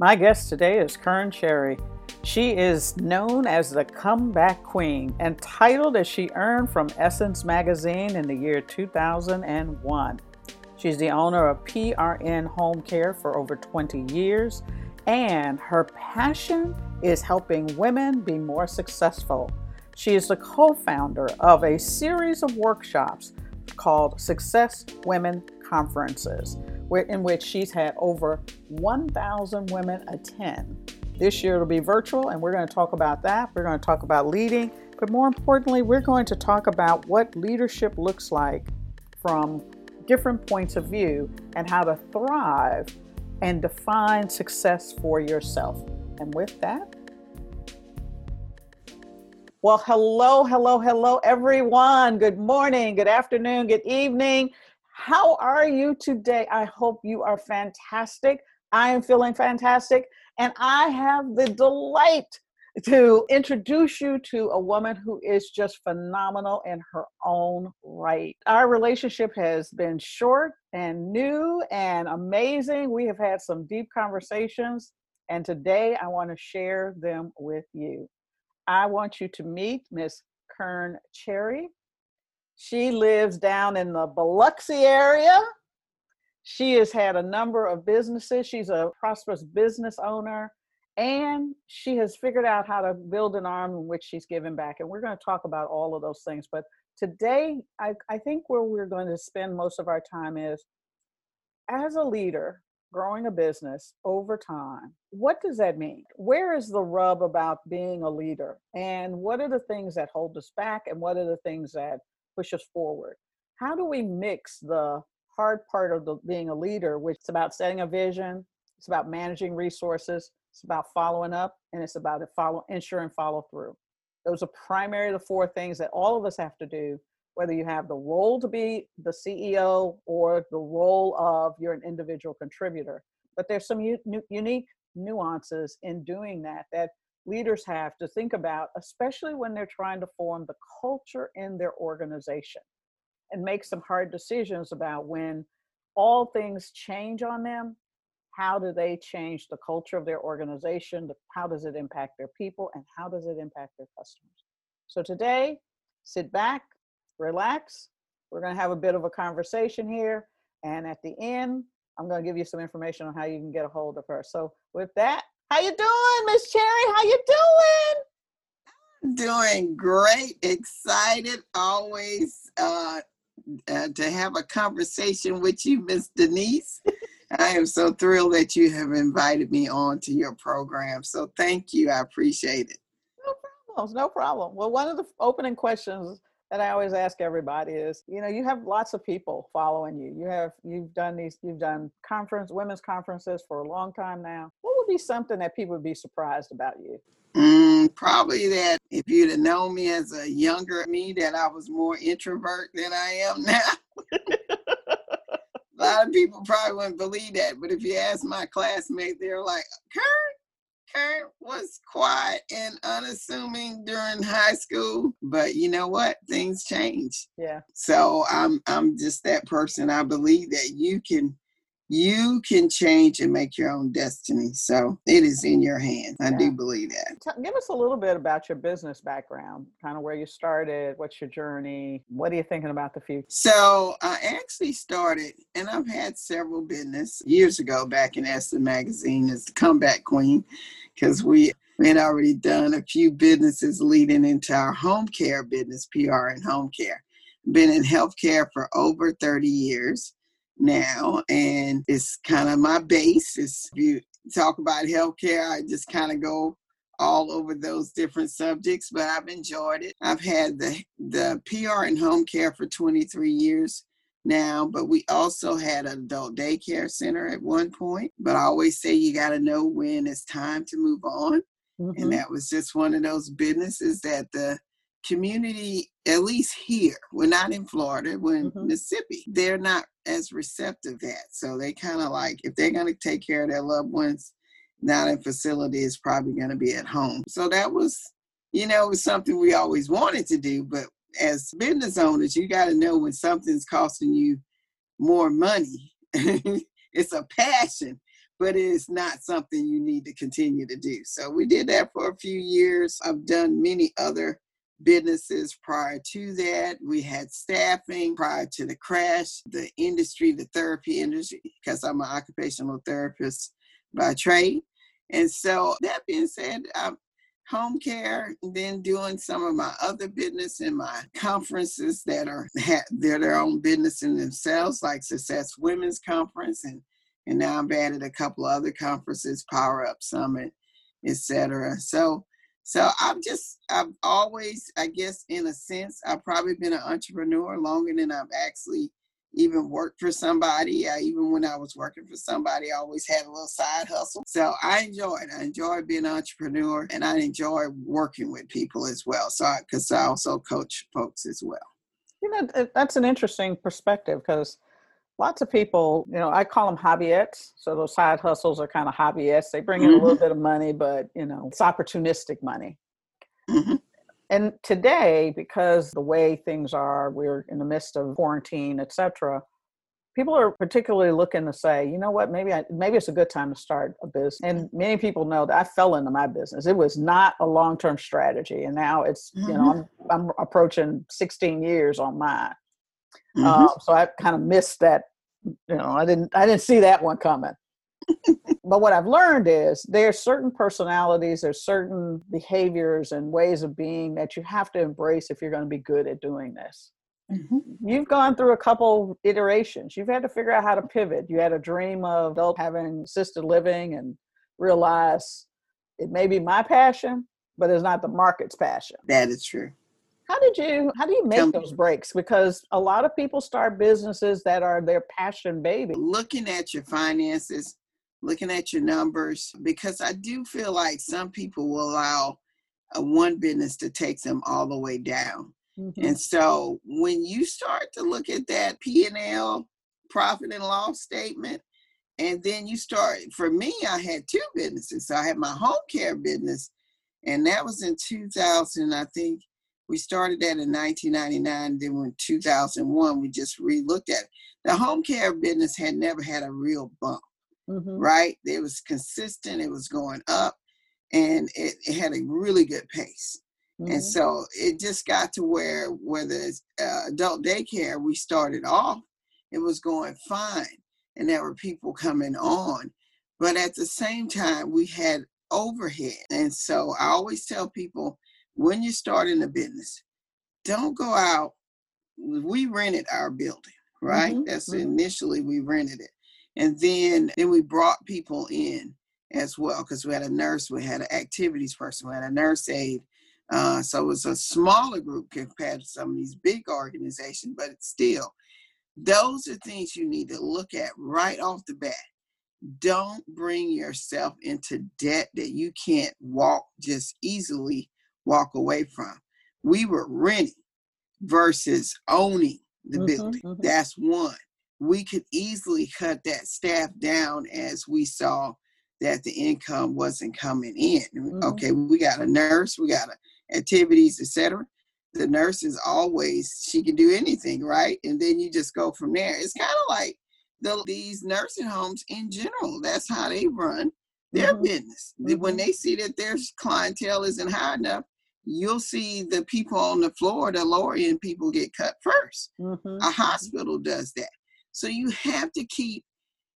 My guest today is Kern Cherry. She is known as the comeback queen and titled as she earned from Essence magazine in the year 2001. She's the owner of PRN Home Care for over 20 years, and her passion is helping women be more successful. She is the co founder of a series of workshops called Success Women Conferences in which she's had over 1,000 women attend. This year it'll be virtual, and we're going to talk about that. We're going to talk about leading, but more importantly, we're going to talk about what leadership looks like from different points of view and how to thrive and define success for yourself. And with that, well, hello, hello, hello, everyone. Good morning, good afternoon, good evening. How are you today? I hope you are fantastic. I am feeling fantastic. And I have the delight to introduce you to a woman who is just phenomenal in her own right. Our relationship has been short and new and amazing. We have had some deep conversations, and today I want to share them with you. I want you to meet Miss Kern Cherry. She lives down in the Biloxi area. She has had a number of businesses. She's a prosperous business owner, and she has figured out how to build an arm in which she's giving back. And we're going to talk about all of those things. But today, I, I think where we're going to spend most of our time is as a leader, growing a business over time, what does that mean? Where is the rub about being a leader? And what are the things that hold us back? And what are the things that push us forward. How do we mix the hard part of the, being a leader, which is about setting a vision, it's about managing resources, it's about following up, and it's about follow, ensuring follow through. Those are primarily the four things that all of us have to do, whether you have the role to be the CEO or the role of you're an individual contributor. But there's some u- unique nuances in doing that that leaders have to think about, especially when they're trying to form the culture in their organization and make some hard decisions about when all things change on them. How do they change the culture of their organization? How does it impact their people? And how does it impact their customers? So today, sit back, relax. We're going to have a bit of a conversation here. And at the end, I'm going to give you some information on how you can get a hold of her. So with that, how you doing, Miss Cherry? How you doing? Doing great. Excited always uh, uh, to have a conversation with you, Miss Denise. I am so thrilled that you have invited me on to your program. So thank you. I appreciate it. No problems No problem. Well, one of the opening questions that I always ask everybody is, you know, you have lots of people following you. You have you've done these, you've done conference, women's conferences for a long time now. What would be something that people would be surprised about you? Mm, probably that if you'd have known me as a younger me, that I was more introvert than I am now. a lot of people probably wouldn't believe that, but if you ask my classmates, they're like, Kurt, Kurt was quiet and unassuming during high school, but you know what? Things change. Yeah. So I'm I'm just that person. I believe that you can you can change and make your own destiny. So it is in your hands. I yeah. do believe that. Give us a little bit about your business background, kind of where you started, what's your journey, what are you thinking about the future? So I actually started, and I've had several business years ago back in Essence Magazine as the comeback queen, because we we had already done a few businesses leading into our home care business, PRN Home Care. Been in healthcare for over 30 years now, and it's kind of my base. Is if you talk about healthcare, I just kind of go all over those different subjects, but I've enjoyed it. I've had the the PRN Home Care for 23 years now, but we also had an adult daycare center at one point. But I always say you got to know when it's time to move on. Mm-hmm. And that was just one of those businesses that the community, at least here, we're not in Florida, we're in mm-hmm. Mississippi, they're not as receptive that. So they kind of like, if they're going to take care of their loved ones, not in facility, is probably going to be at home. So that was, you know, was something we always wanted to do. But as business owners, you got to know when something's costing you more money. it's a passion but it is not something you need to continue to do. So we did that for a few years. I've done many other businesses prior to that. We had staffing prior to the crash, the industry, the therapy industry, because I'm an occupational therapist by trade. And so that being said, I'm home care, then doing some of my other business and my conferences that are they're their own business in themselves, like Success Women's Conference, and and now I've added a couple other conferences, Power Up Summit, etc. So so I'm just I've always, I guess, in a sense, I've probably been an entrepreneur longer than I've actually even worked for somebody. Uh, even when I was working for somebody, I always had a little side hustle. So I enjoy it. I enjoy being an entrepreneur and I enjoy working with people as well. So, because I, I also coach folks as well. You know, that's an interesting perspective because lots of people, you know, I call them hobbyists. So those side hustles are kind of hobbyists. They bring in mm-hmm. a little mm-hmm. bit of money, but, you know, it's opportunistic money. Mm-hmm. And today, because the way things are, we're in the midst of quarantine, etc. People are particularly looking to say, you know what, maybe I, maybe it's a good time to start a business. And many people know that I fell into my business. It was not a long term strategy, and now it's mm-hmm. you know mm-hmm. I'm I'm approaching 16 years on mine. Mm-hmm. Uh, so I kind of missed that. You know, I didn't I didn't see that one coming but what I've learned is there's certain personalities, there's certain behaviors and ways of being that you have to embrace if you're going to be good at doing this. Mm-hmm. You've gone through a couple iterations. You've had to figure out how to pivot. You had a dream of having assisted living and realize it may be my passion, but it's not the market's passion. That is true. How did you how do you make those breaks? Because a lot of people start businesses that are their passion baby. Looking at your finances, looking at your numbers because I do feel like some people will allow a one business to take them all the way down. Mm-hmm. And so when you start to look at that P&L profit and loss statement and then you start for me I had two businesses. So I had my home care business and that was in 2000 I think we started that in 1999 then in 2001 we just re-looked at it. The home care business had never had a real bump mm-hmm. right? It was consistent, it was going up, and it, it had a really good pace. Mm-hmm. And so it just got to where, whether it's uh, adult daycare, we started off, it was going fine, and there were people coming on. But at the same time, we had overhead. And so I always tell people when you're starting a business, don't go out. We rented our building, right? Mm-hmm. That's mm-hmm. initially we rented it. And then then we brought people in as well because we had a nurse, we had an activities person, we had a nurse aide. Uh, so it was a smaller group compared to some of these big organizations, but it's still those are things you need to look at right off the bat. Don't bring yourself into debt that you can't walk just easily walk away from. We were renting versus owning the mm-hmm, building. Mm-hmm. That's one we could easily cut that staff down as we saw that the income wasn't coming in. Mm-hmm. Okay, we got a nurse, we got a, activities, etc. The nurse is always she can do anything, right? And then you just go from there. It's kind of like the, these nursing homes in general. That's how they run their mm-hmm. business. Mm-hmm. When they see that their clientele isn't high enough, you'll see the people on the floor, the lower end people get cut 1st mm-hmm. A hospital does that. So you have to keep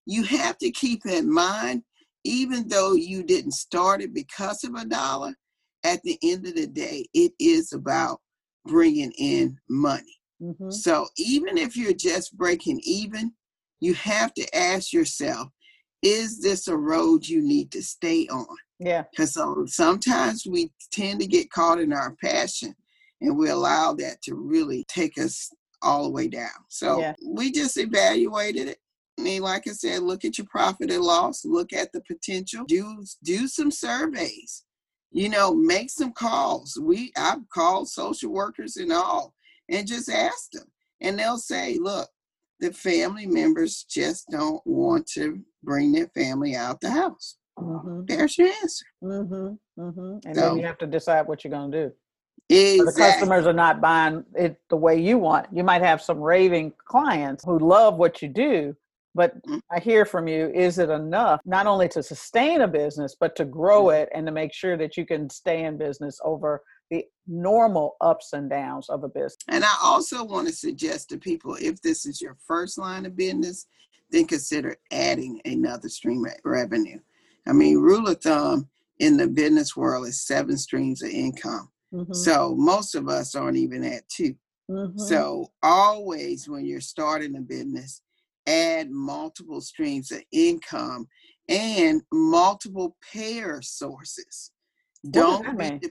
you have to keep in mind, even though you didn't start it because of a dollar, at the end of the day, it is about bringing in money. Mm-hmm. So even if you're just breaking even, you have to ask yourself, is this a road you need to stay on? Yeah. Because sometimes we tend to get caught in our passion and we allow that to really take us all the way down. So yeah. we just evaluated it. I mean, like I said, look at your profit and loss, look at the potential, do do some surveys, you know, make some calls. We I've called social workers and all and just ask them. And they'll say, look, the family members just don't want to bring their family out the house. Mm-hmm. There's your answer. Mm-hmm. Mm-hmm. And so, then you have to decide what you're going to do. Exactly. The customers are not buying it the way you want. You might have some raving clients who love what you do, But mm. I hear from you, is it enough not only to sustain a business, but to grow mm. it and to make sure that you can stay in business over the normal ups and downs of a business? And I also want to suggest to people if this is your first line of business, then consider adding another stream of revenue. I mean, rule of thumb in the business world is seven streams of income. Mm-hmm. So most of us aren't even at 2 mm-hmm. So always when you're starting a business, add multiple streams of income and multiple payer sources. Don't be de-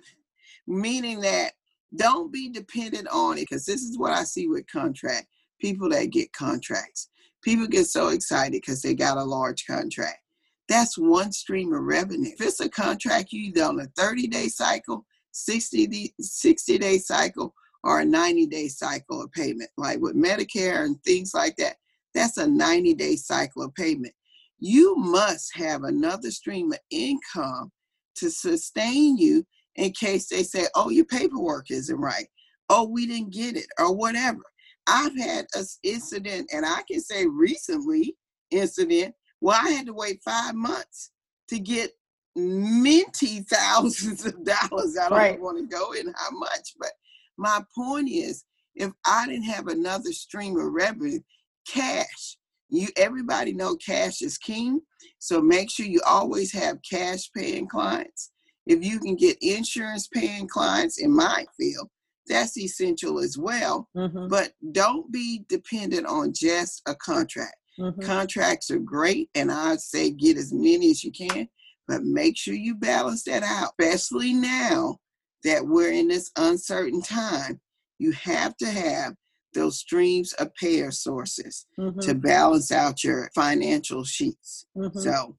meaning that don't be dependent on it because this is what I see with contract people that get contracts. People get so excited because they got a large contract. That's one stream of revenue. If it's a contract you either on a 30 day cycle, 60 60 day cycle, or a 90 day cycle of payment, like with Medicare and things like that, that's a 90 day cycle of payment. You must have another stream of income to sustain you in case they say, oh, your paperwork isn't right. Oh, we didn't get it, or whatever. I've had an incident, and I can say recently, incident where I had to wait five months to get minty thousands of dollars. I don't right. want to go in how much, but my point is, if I didn't have another stream of revenue, cash. You everybody know cash is king. So make sure you always have cash paying clients. If you can get insurance paying clients in my field, that's essential as well. Mm-hmm. But don't be dependent on just a contract. Mm-hmm. Contracts are great, and I'd say get as many as you can, but make sure you balance that out, especially now that we're in this uncertain time. You have to have those streams of payer sources mm-hmm. to balance out your financial sheets. Mm-hmm. So,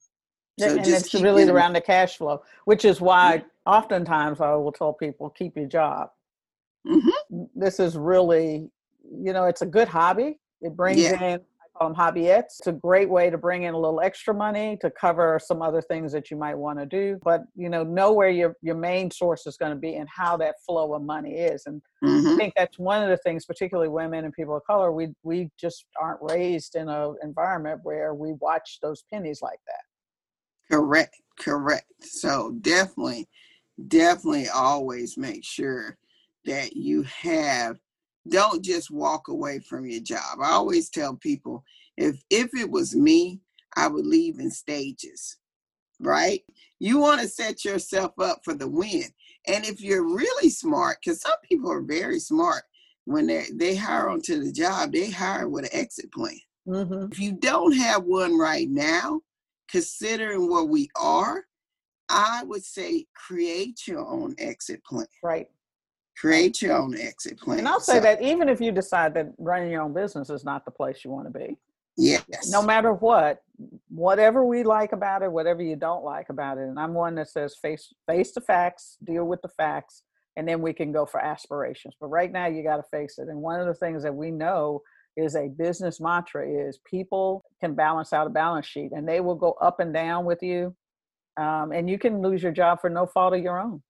so and it's really around the cash flow, which is why oftentimes I will tell people keep your job. Mm-hmm. This is really, you know, it's a good hobby. It brings yeah. in call them hobbyettes. It's a great way to bring in a little extra money to cover some other things that you might want to do. But you know, know where your your main source is going to be and how that flow of money is. And mm-hmm. I think that's one of the things, particularly women and people of color, we we just aren't raised in an environment where we watch those pennies like that. Correct, correct. So definitely, definitely always make sure that you have don't just walk away from your job. I always tell people if if it was me, I would leave in stages. Right? You want to set yourself up for the win. And if you're really smart, because some people are very smart, when they they hire onto the job, they hire with an exit plan. Mm-hmm. If you don't have one right now, considering where we are, I would say create your own exit plan. Right create your own exit plan. And I'll say so, that even if you decide that running your own business is not the place you want to be, yes, no matter what, whatever we like about it, whatever you don't like about it, and I'm one that says face face the facts, deal with the facts, and then we can go for aspirations. But right now, you got to face it. And one of the things that we know is a business mantra is people can balance out a balance sheet, and they will go up and down with you, um, and you can lose your job for no fault of your own.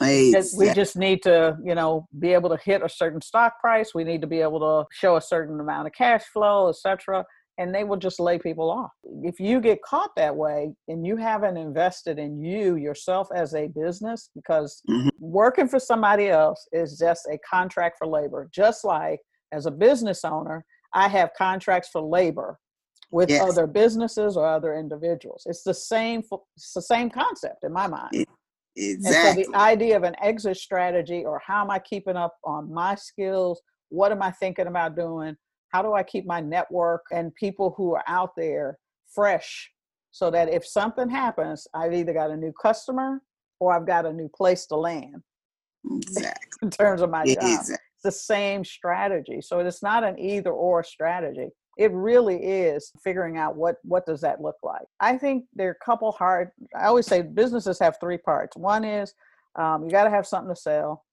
Exactly. We just need to, you know, be able to hit a certain stock price. We need to be able to show a certain amount of cash flow, etc. And they will just lay people off. If you get caught that way and you haven't invested in you yourself as a business, because mm-hmm. working for somebody else is just a contract for labor. Just like as a business owner, I have contracts for labor with yes. other businesses or other individuals. It's the same. It's the same concept in my mind. Exactly. So the idea of an exit strategy or how am I keeping up on my skills? What am I thinking about doing? How do I keep my network and people who are out there fresh so that if something happens, I've either got a new customer or I've got a new place to land. Exactly. in terms of my job. Exactly. It's the same strategy. So it's not an either or strategy it really is figuring out what what does that look like. I think there are a couple hard i always say businesses have three parts. One is um, you got to have something to sell.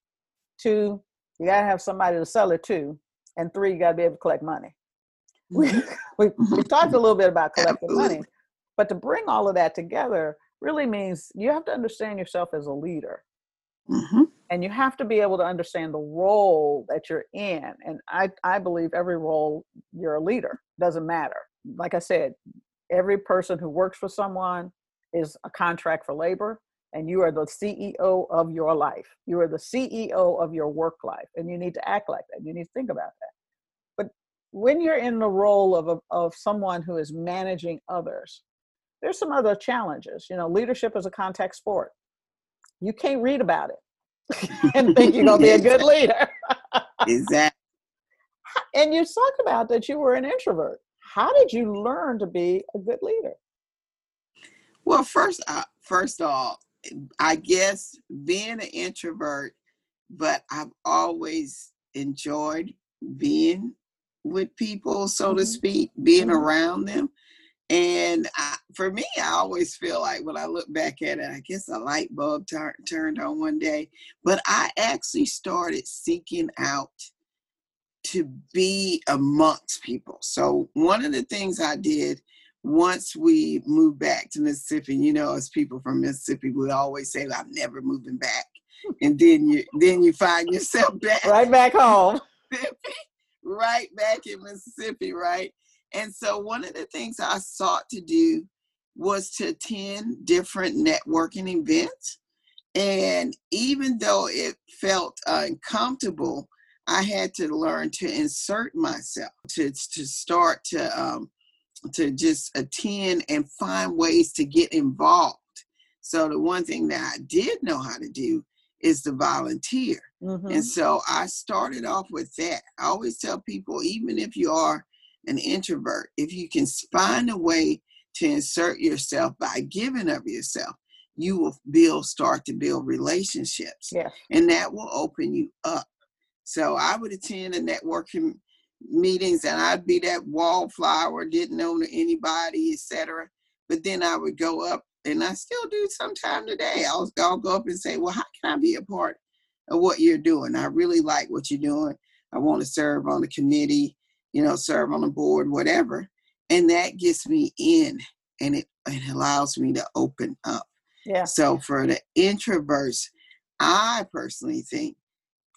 Two you got to have somebody to sell it to. And three you got to be able to collect money. We, mm-hmm. we, we talked a little bit about collecting money but to bring all of that together really means you have to understand yourself as a leader. Mm-hmm and you have to be able to understand the role that you're in and i i believe every role you're a leader doesn't matter like I said, every person who works for someone is a contract for labor, and you are the CEO of your life. You are the CEO of your work life, and you need to act like that. You need to think about that. But when you're in the role of, a, of someone who is managing others, there's some other challenges. You know, leadership is a contact sport. You can't read about it and think you're going to be a good leader. exactly. And you talk about that you were an introvert. How did you learn to be a good leader? Well, first, uh, first all, I guess being an introvert, but I've always enjoyed being with people, so mm-hmm. to speak, being mm-hmm. around them. And I, for me, I always feel like when I look back at it, I guess a light bulb tar- turned on one day. But I actually started seeking out to be amongst people. So one of the things I did once we moved back to Mississippi, you know, as people from Mississippi, we always say, "I'm never moving back," and then you then you find yourself back right back home, right back in Mississippi, right. And so one of the things I sought to do was to attend different networking events. And even though it felt uncomfortable, I had to learn to insert myself, to, to start to um, to just attend and find ways to get involved. So the one thing that I did know how to do is to volunteer. Mm-hmm. And so I started off with that. I always tell people, even if you are an introvert, if you can find a way to insert yourself by giving of yourself, you will build, start to build relationships. Yeah. And that will open you up. So I would attend a networking meetings and I'd be that wallflower, didn't know anybody, etc. But then I would go up, and I still do sometime today. I'll, I'll go up and say, Well, how can I be a part of what you're doing? I really like what you're doing. I want to serve on the committee, you know, serve on the board, whatever. And that gets me in and it, it allows me to open up. Yeah. So for the introverts, I personally think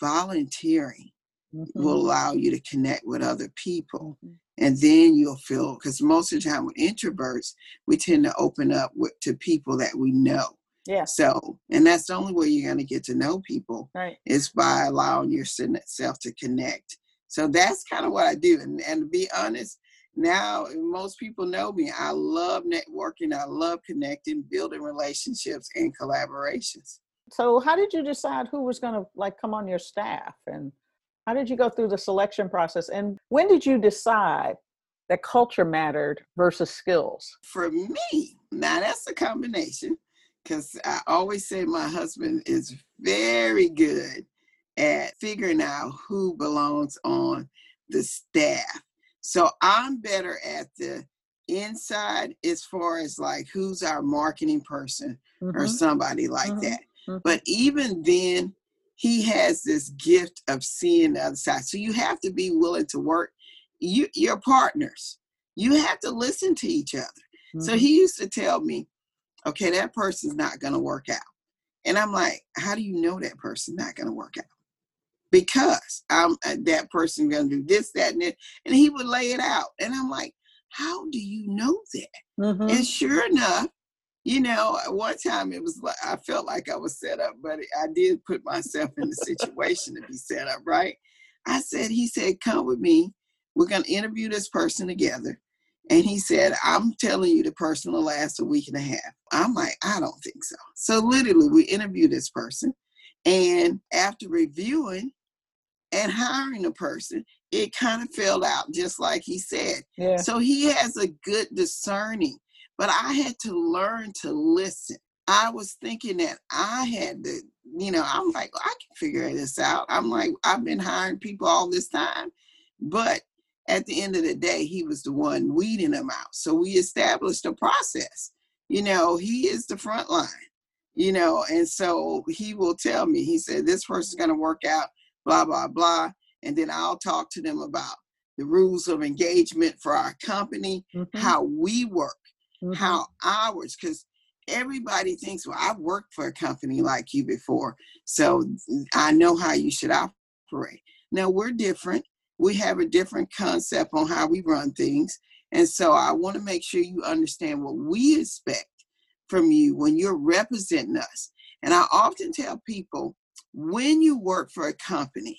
volunteering mm-hmm. will allow you to connect with other people. Mm-hmm. And then you'll feel, because most of the time with introverts, we tend to open up with, to people that we know. Yeah. So, and that's the only way you're going to get to know people right. is by allowing yourself to connect. So that's kind of what I do. And, and to be honest, now most people know me. I love networking. I love connecting, building relationships and collaborations. So how did you decide who was going to like come on your staff and how did you go through the selection process? And when did you decide that culture mattered versus skills? For me, now that's a combination because I always say my husband is very good at figuring out who belongs on the staff. So I'm better at the inside as far as like who's our marketing person mm-hmm. or somebody like mm-hmm. that. Mm-hmm. But even then, he has this gift of seeing the other side. So you have to be willing to work. You, your partners, you have to listen to each other. Mm-hmm. So he used to tell me, okay, that person's not going to work out. And I'm like, how do you know that person's not going to work out? Because I'm uh, that person going to do this, that, and that. And he would lay it out. And I'm like, how do you know that? Mm-hmm. And sure enough, you know, one time it was like I felt like I was set up, but I did put myself in the situation to be set up, right? I said, he said, come with me. We're going to interview this person together. And he said, I'm telling you, the person will last a week and a half. I'm like, I don't think so. So literally, we interviewed this person. And after reviewing and hiring a person, it kind of fell out just like he said. Yeah. So he has a good discerning but I had to learn to listen. I was thinking that I had to, you know, I'm like, I can figure this out. I'm like, I've been hiring people all this time. But at the end of the day, he was the one weeding them out. So we established a process. You know, he is the front line, you know, and so he will tell me, he said, this person's going to work out, blah, blah, blah. And then I'll talk to them about the rules of engagement for our company, mm-hmm. how we work mm-hmm. how ours, because everybody thinks, well, I've worked for a company like you before, so I know how you should operate. Now we're different. We have a different concept on how we run things. And so I want to make sure you understand what we expect from you when you're representing us. And I often tell people when you work for a company,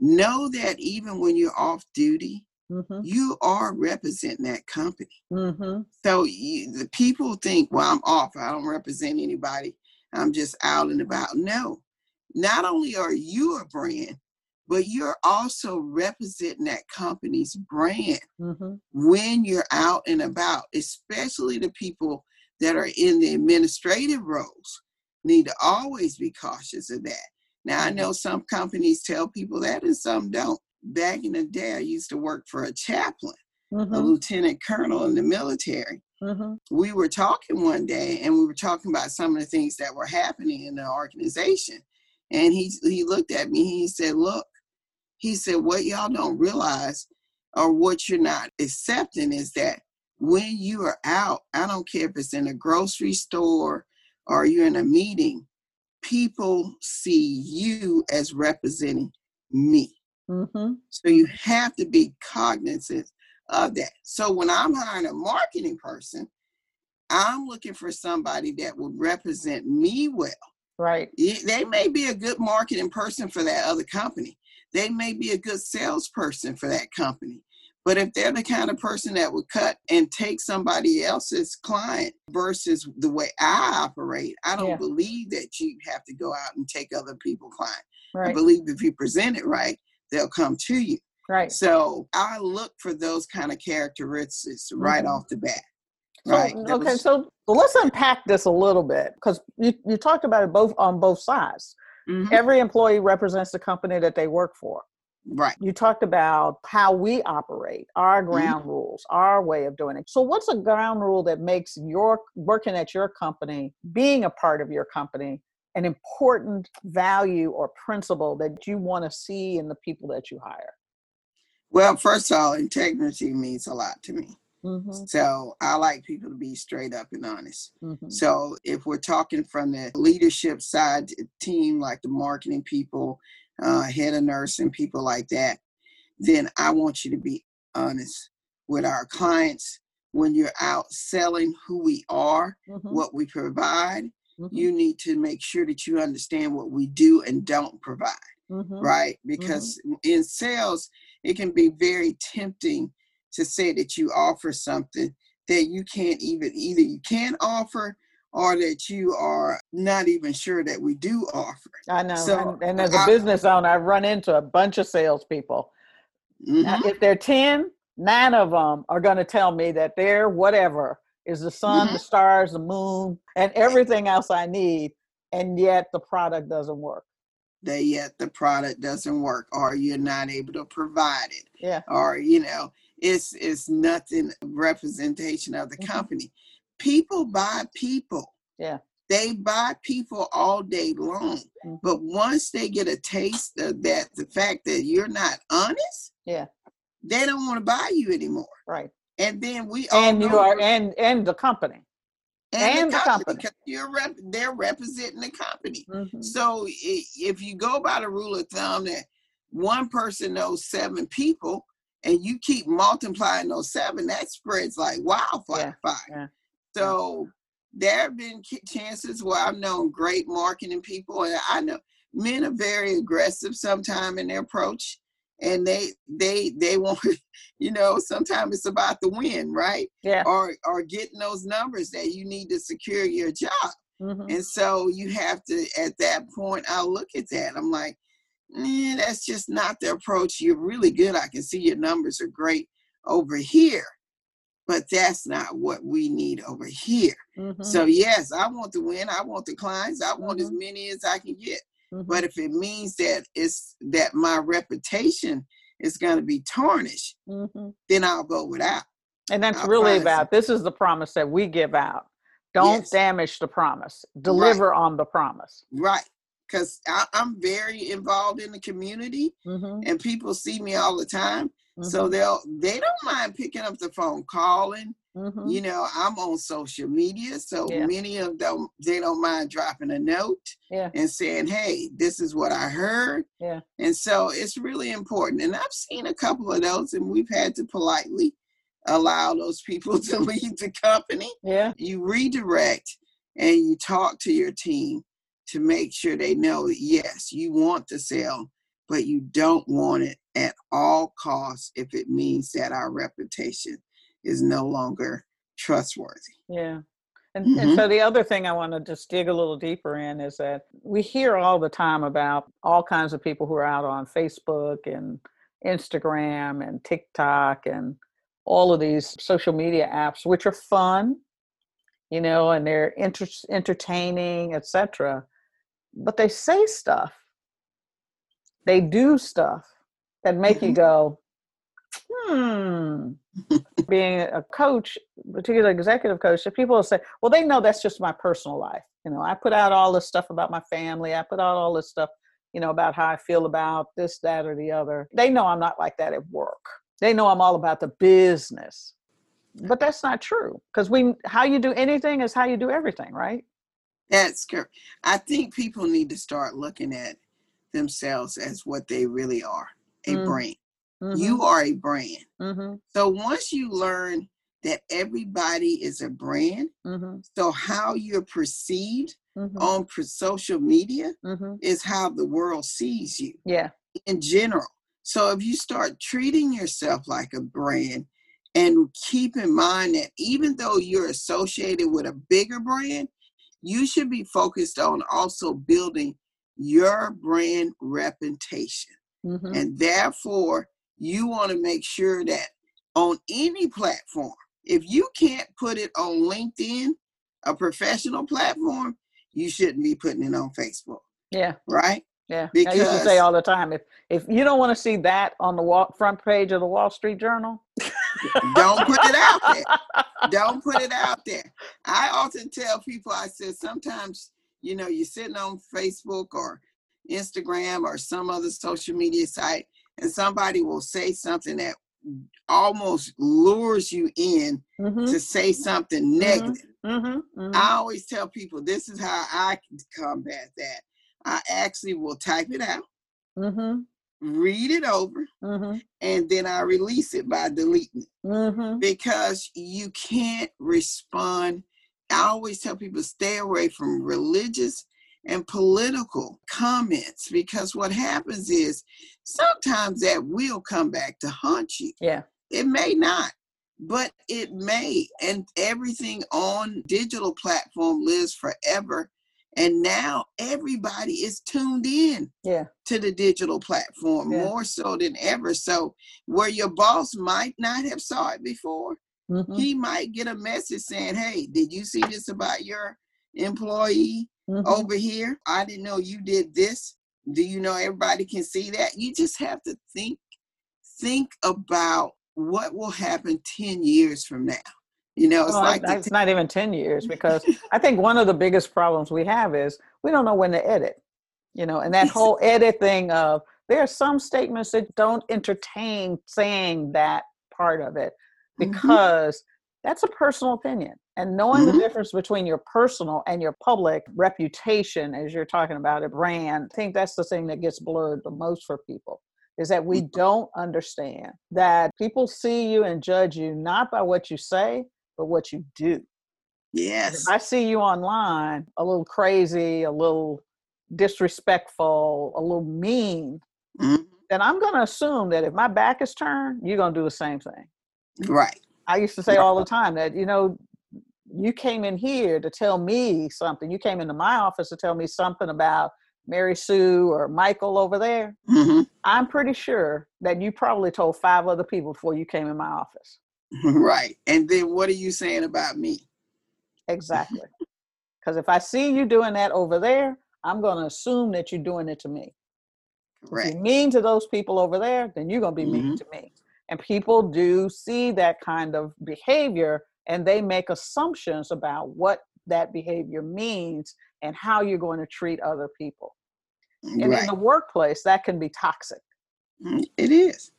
know that even when you're off duty, mm-hmm. you are representing that company. Mm-hmm. So you, the people think, well, I'm off. I don't represent anybody. I'm just out and about. No, not only are you a brand, but you're also representing that company's brand mm-hmm. when you're out and about, especially the people that are in the administrative roles need to always be cautious of that. Now, I know some companies tell people that and some don't. Back in the day, I used to work for a chaplain, mm-hmm. a lieutenant colonel in the military. Mm-hmm. We were talking one day and we were talking about some of the things that were happening in the organization. And he, he looked at me, he said, Look, he said, what y'all don't realize or what you're not accepting is that when you are out, I don't care if it's in a grocery store or you're in a meeting, people see you as representing me. Mm-hmm. So you have to be cognizant of that. So when I'm hiring a marketing person, I'm looking for somebody that will represent me well. Right. They may be a good marketing person for that other company, they may be a good salesperson for that company. But if they're the kind of person that would cut and take somebody else's client versus the way I operate, I don't yeah. believe that you have to go out and take other people's client. Right. I believe if you present it right, they'll come to you. Right. So I look for those kind of characteristics mm-hmm. right off the bat. So, right. okay, was, so let's unpack this a little bit because you, you talked about it both on both sides. Mm-hmm. Every employee represents the company that they work for. Right. You talked about how we operate, our mm-hmm. ground mm-hmm. rules, our way of doing it. So, what's a ground rule that makes your working at your company, being a part of your company, an important value or principle that you want to see in the people that you hire? Well, first of all, integrity means a lot to me. Mm-hmm. So I like people to be straight up and honest. Mm-hmm. So if we're talking from the leadership side team, like the marketing people, uh, head of nursing, people like that, then I want you to be honest with our clients when you're out selling who we are, mm-hmm. what we provide. Mm-hmm. You need to make sure that you understand what we do and don't provide, mm-hmm. right? Because mm-hmm. in sales, it can be very tempting to say that you offer something that you can't even either you can offer or that you are not even sure that we do offer. I know. So, and, and as a I, business owner, I've run into a bunch of salespeople. Mm-hmm. If they're 10, nine of them are going to tell me that they're whatever is the sun, mm-hmm. the stars, the moon, and everything else I need. And yet the product doesn't work. That yet the product doesn't work, or you're not able to provide it. Yeah. Or, you know, it's it's nothing representation of the mm-hmm. People buy people. Yeah. They buy people all day long. Mm-hmm. But once they get a taste of that, the fact that you're not honest, yeah, they don't want to buy you anymore. Right. And then we and you are and and the company. And, and the, company, the company. You're rep, they're representing the company. Mm-hmm. So if you go by the rule of thumb that one person knows seven people, and you keep multiplying those seven, that spreads like wildfire. Yeah, yeah, so there have been chances where I've known great marketing people, and I know men are very aggressive sometimes in their approach, and they they they want, you know, sometimes it's about the win, right? Yeah. Or or getting those numbers that you need to secure your job. Mm-hmm. And so you have to, at that point, I'll look at that. I'm like, eh, that's just not the approach. You're really good. I can see your numbers are great over here, but that's not what we need over here. Mm-hmm. So, yes, I want to win. I want the clients. I want mm-hmm. as many as I can get. Mm-hmm. But if it means that it's that my reputation is going to be tarnished, mm-hmm. then I'll go without. And that's I'll really about this is the promise that we give out. Don't yes. damage the promise. Deliver right. on the promise. Right because I'm very involved in the community mm-hmm. and people see me all the time. Mm-hmm. So they'll they don't mind picking up the phone, calling. Mm-hmm. You know, I'm on social media, so yeah. many of them they don't mind dropping a note yeah. and saying, "Hey, this is what I heard." Yeah. And so it's really important. And I've seen a couple of those, and we've had to politely allow those people to leave the company. Yeah. You redirect and you talk to your team to make sure they know yes, you want to sell, but you don't want it at all costs if it means that our reputation is no longer trustworthy. Yeah. And, mm-hmm. and so the other thing I want to just dig a little deeper in is that we hear all the time about all kinds of people who are out on Facebook and Instagram and TikTok and all of these social media apps, which are fun, you know, and they're inter- entertaining, etc. But they say stuff, they do stuff that make you mm-hmm. go, hmm. Being a coach, particularly executive coach, if people will say, well, they know that's just my personal life. You know, I put out all this stuff about my family. I put out all this stuff, you know, about how I feel about this, that, or the other. They know I'm not like that at work. They know I'm all about the business. But that's not true because we how you do anything is how you do everything, right? That's correct. I think people need to start looking at themselves as what they really are a mm. brand. Mm-hmm. You are a brand. Mm-hmm. So once you learn that everybody is a brand, mm-hmm. so how you're perceived mm-hmm. on social media mm-hmm. is how the world sees you. Yeah. In general. So if you start treating yourself like a brand and keep in mind that even though you're associated with a bigger brand, you should be focused on also building your brand reputation. Mm-hmm. And therefore, you want to make sure that on any platform, if you can't put it on LinkedIn, a professional platform, you shouldn't be putting it on Facebook. Yeah. Right? Yeah. Because, I used to say all the time if if you don't want to see that on the wall, front page of the Wall Street Journal, don't put it out there. Don't put it out there. I often tell people, I said sometimes, you know, you're sitting on Facebook or Instagram or some other social media site, and somebody will say something that almost lures you in mm-hmm. to say something mm-hmm. negative. Mm-hmm. Mm-hmm. I always tell people this is how I combat that. I actually will type it out, mm-hmm. Read it over, mm-hmm. and then I release it by deleting it because you can't respond. I always tell people stay away from religious and political comments because what happens is sometimes that will come back to haunt you. Yeah. It may not, but it may. And everything on digital platform lives forever. And now everybody is tuned in yeah. to the digital platform yeah. more so than ever. So where your boss might not have saw it before, mm-hmm. he might get a message saying, Hey, did you see this about your employee? mm-hmm. over here. I didn't know you did this. Do you know everybody can see that? You just have to think think about what will happen 10 years from now. You know, it's well, like it's not even 10 years because I think one of the biggest problems we have is we don't know when to edit. You know, and that whole edit thing of there are some statements that don't entertain saying that part of it mm-hmm. because mm-hmm. that's a personal opinion and knowing mm-hmm. the difference between your personal and your public reputation as you're talking about a brand i think that's the thing that gets blurred the most for people is that we mm-hmm. don't understand that people see you and judge you not by what you say but what you do yes if i see you online a little crazy a little disrespectful a little mean mm-hmm. then i'm going to assume that if my back is turned you're going to do the same thing right I used to say all the time that, you know, you came in here to tell me something. You came into my office to tell me something about Mary Sue or Michael over there. Mm-hmm. I'm pretty sure that you probably told five other people before you came in my office. Right. And then what are you saying about me? Exactly. Because if I see you doing that over there, I'm going to assume that you're doing it to me. Right. If you're mean to those people over there, then you're going to be mm-hmm. mean to me. And people do see that kind of behavior and they make assumptions about what that behavior means and how you're going to treat other people. And right. in the workplace, that can be toxic. Mm, it is.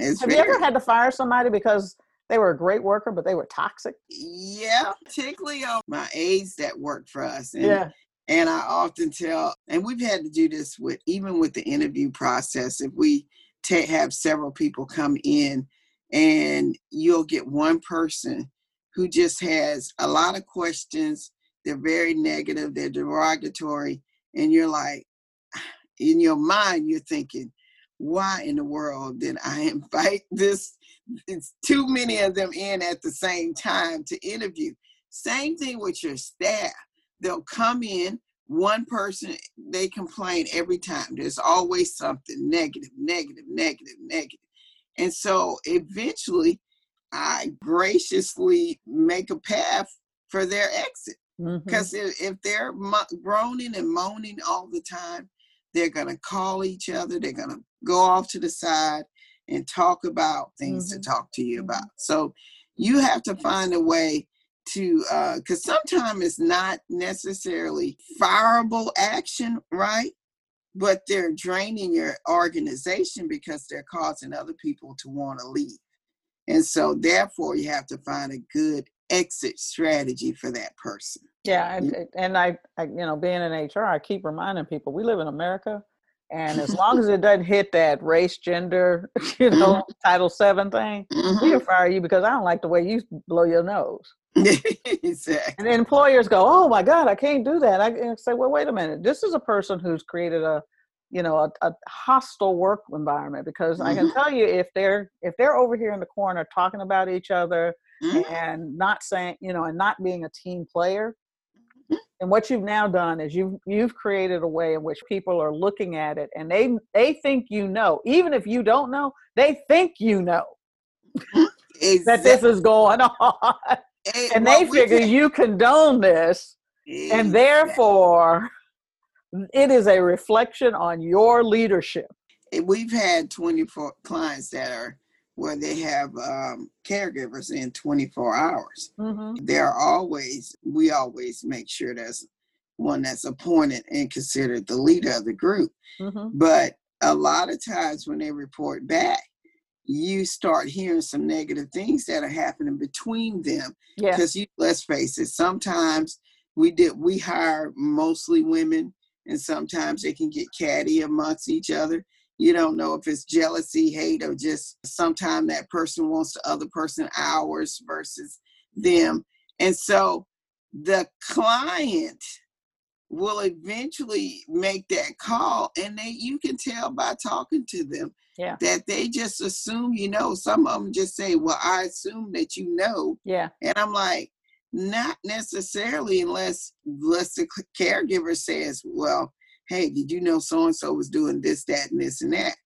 It's Have very... you ever had to fire somebody because they were a great worker, but they were toxic? Yeah, particularly on my aides that worked for us. And, yeah. And I often tell, and we've had to do this with even with the interview process. If we take have several people come in and you'll get one person who just has a lot of questions. They're very negative, they're derogatory, and you're like, in your mind, you're thinking, why in the world did I invite this? It's too many of them in at the same time to interview. Same thing with your staff. They'll come in, one person, they complain every time. There's always something negative, negative, negative, negative. And so eventually, I graciously make a path for their exit. Because mm-hmm. if, if they're groaning and moaning all the time, they're going to call each other. They're going to go off to the side and talk about things mm-hmm. to talk to you about. Mm-hmm. So you have to find a way to, because uh, sometimes it's not necessarily fireable action, right? But they're draining your organization because they're causing other people to want to leave. And so, therefore, you have to find a good exit strategy for that person. Yeah, and, and I, I, you know, being in HR, I keep reminding people we live in America, and as long as it doesn't hit that race, gender, you know, mm-hmm. Title Seven thing, mm-hmm. we'll fire you because I don't like the way you blow your nose. exactly. And employers go, "Oh my God, I can't do that." I say, "Well, wait a minute. This is a person who's created a, you know, a, a hostile work environment because mm-hmm. I can mm-hmm. tell you if they're if they're over here in the corner talking about each other mm-hmm. and not saying, you know, and not being a team player." Mm-hmm. And what you've now done is you've you've created a way in which people are looking at it and they they think you know, even if you don't know, they think you know exactly. that this is going on and they figure you condone this, and therefore it is a reflection on your leadership. We've had 24 clients that are where they have um, caregivers in 24 hours. Mm-hmm. There are always, we always make sure there's one that's appointed and considered the leader of the group. Mm-hmm. But a lot of times when they report back, you start hearing some negative things that are happening between them. Because you let's face it, sometimes we did we hire mostly women and sometimes they can get catty amongst each other. You don't know if it's jealousy, hate, or just sometimes that person wants the other person hours versus them. And so the client will eventually make that call and they you can tell by talking to them yeah. that they just assume you know some of them just say well i assume that you know yeah and i'm like not necessarily unless unless the caregiver says well hey did you know so and so was doing this that and this and that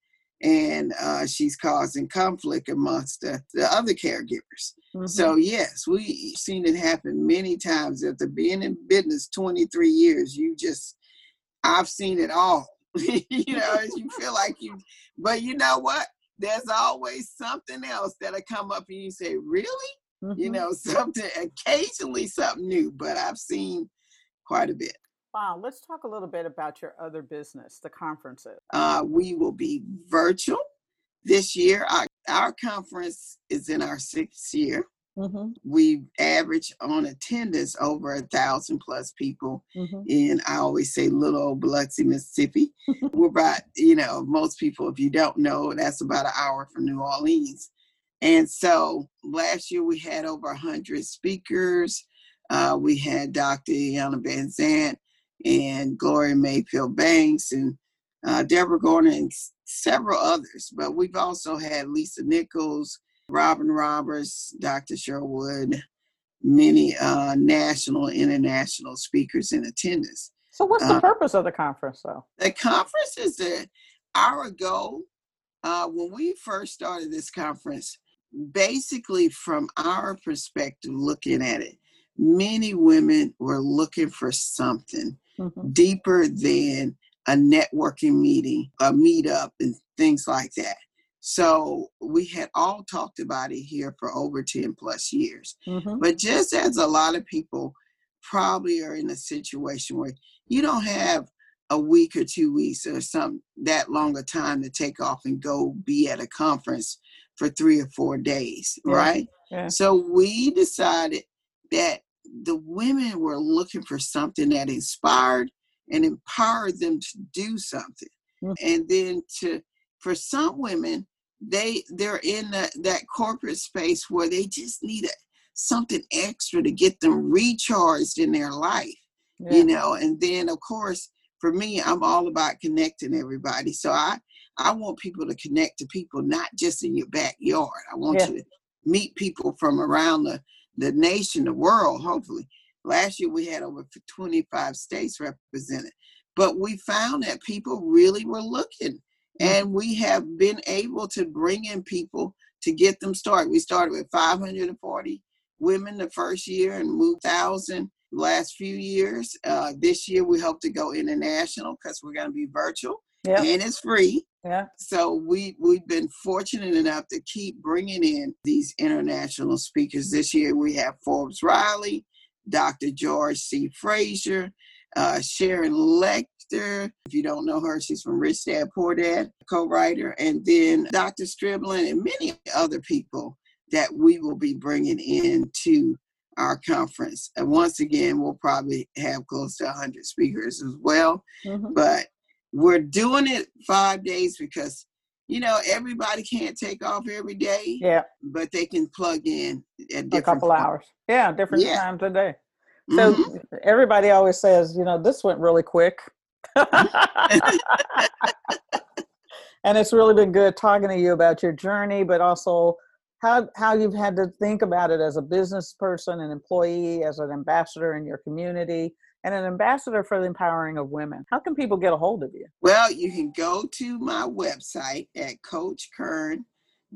and uh, she's causing conflict amongst the, the other caregivers. Mm-hmm. So yes, we've seen it happen many times. After being in business 23 years, you just I've seen it all. you know, you feel like you, but you know what? There's always something else that'll come up and you say, really? Mm-hmm. You know, something occasionally something new, but I've seen quite a bit. Wow, let's talk a little bit about your other business, the conferences. Uh, we will be virtual this year. Our, our conference is in our sixth year. Mm-hmm. We average on attendance over a thousand plus people mm-hmm. in, I always say, little old Biloxi, Mississippi. We're about, you know, most people, if you don't know, that's about an hour from New Orleans. And so last year we had over 100 speakers. Uh, we had Dr. Iyanla Vanzant and Gloria Mayfield Banks and uh, Deborah Gordon and several others. But we've also had Lisa Nichols, Robin Roberts, Dr. Sherwood, many uh, national and international speakers in attendance. So, what's the uh, purpose of the conference, though? The conference is that our goal uh, when we first started this conference, basically from our perspective, looking at it, many women were looking for something mm-hmm. deeper than a networking meeting, a meetup, and things like that. So we had all talked about it here for over 10 plus years. Mm-hmm. But just as a lot of people probably are in a situation where you don't have a week or two weeks or some that long a time to take off and go be at a conference for three or four days, yeah. right? Yeah. So we decided that the women were looking for something that inspired and empowered them to do something. Mm-hmm. And then to for some women, they they're in the, that corporate space where they just need a, something extra to get them recharged in their life yeah. you know and then of course for me i'm all about connecting everybody so i i want people to connect to people not just in your backyard i want yeah. you to meet people from around the the nation the world hopefully last year we had over 25 states represented but we found that people really were looking and we have been able to bring in people to get them started. We started with 540 women the first year and moved thousand last few years. Uh, this year we hope to go international because we're going to be virtual yep. and it's free. Yeah. So we we've been fortunate enough to keep bringing in these international speakers. This year we have Forbes Riley, Dr. George C. Fraser, uh, Sharon Lechter, if you don't know her, she's from Rich Dad Poor Dad, co-writer, and then Dr. Striblin and many other people that we will be bringing in to our conference. And once again, we'll probably have close to 100 speakers as well. Mm-hmm. But we're doing it five days because, you know, everybody can't take off every day. Yeah. But they can plug in at different a couple times. hours. Yeah, different yeah. times a day. So mm-hmm. everybody always says, you know, this went really quick. and it's really been good talking to you about your journey, but also how how you've had to think about it as a business person, an employee, as an ambassador in your community, and an ambassador for the empowering of women. How can people get a hold of you? Well, you can go to my website at coachkern.com,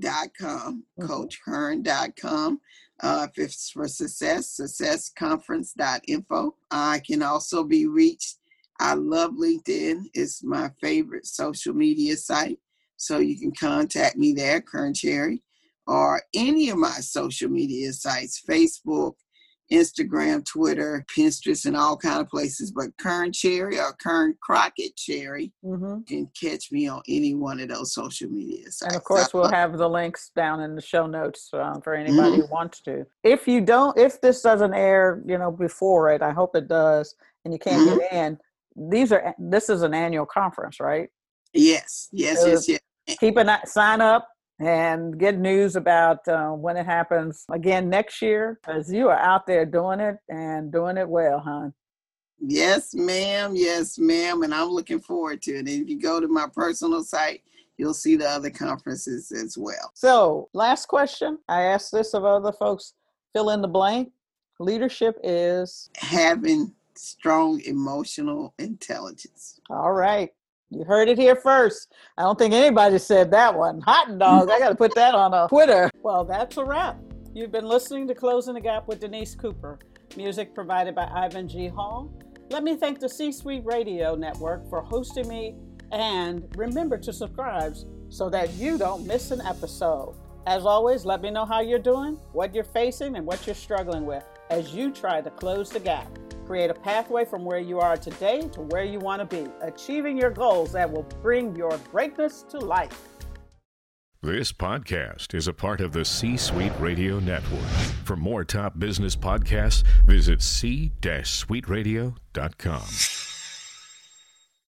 mm-hmm. coachkern.com. Uh, if it's for success, successconference.info. I can also be reached I love LinkedIn. It's my favorite social media site. So you can contact me there, Kern Cherry, or any of my social media sites, Facebook, Instagram, Twitter, Pinterest, and all kind of places. But Kern Cherry or Kern Crockett Cherry mm-hmm. can catch me on any one of those social medias. And of course, we'll have the links down in the show notes um, for anybody mm-hmm. who wants to. If you don't, if this doesn't air, you know, before it, I hope it does, and you can't mm-hmm. get in these are this is an annual conference, right? Yes, yes, so yes, yes. Keep an eye, sign up and get news about uh, when it happens again next year, as you are out there doing it and doing it well, hon. Yes, ma'am. Yes, ma'am. And I'm looking forward to it. And if you go to my personal site, you'll see the other conferences as well. So, last question. I asked this of other folks. Fill in the blank. Leadership is having strong emotional intelligence. All right. You heard it here first. I don't think anybody said that one. Hot dog. I got to put that on a Twitter. Well, that's a wrap. You've been listening to Closing the Gap with Denise Cooper. Music provided by Ivan G. Hall. Let me thank the C Suite Radio Network for hosting me. And remember to subscribe so that you don't miss an episode. As always, let me know how you're doing, what you're facing, and what you're struggling with as you try to close the gap. Create a pathway from where you are today to where you want to be, achieving your goals that will bring your greatness to life. This podcast is a part of the C Suite Radio Network. For more top business podcasts, visit c-suiteradio.com.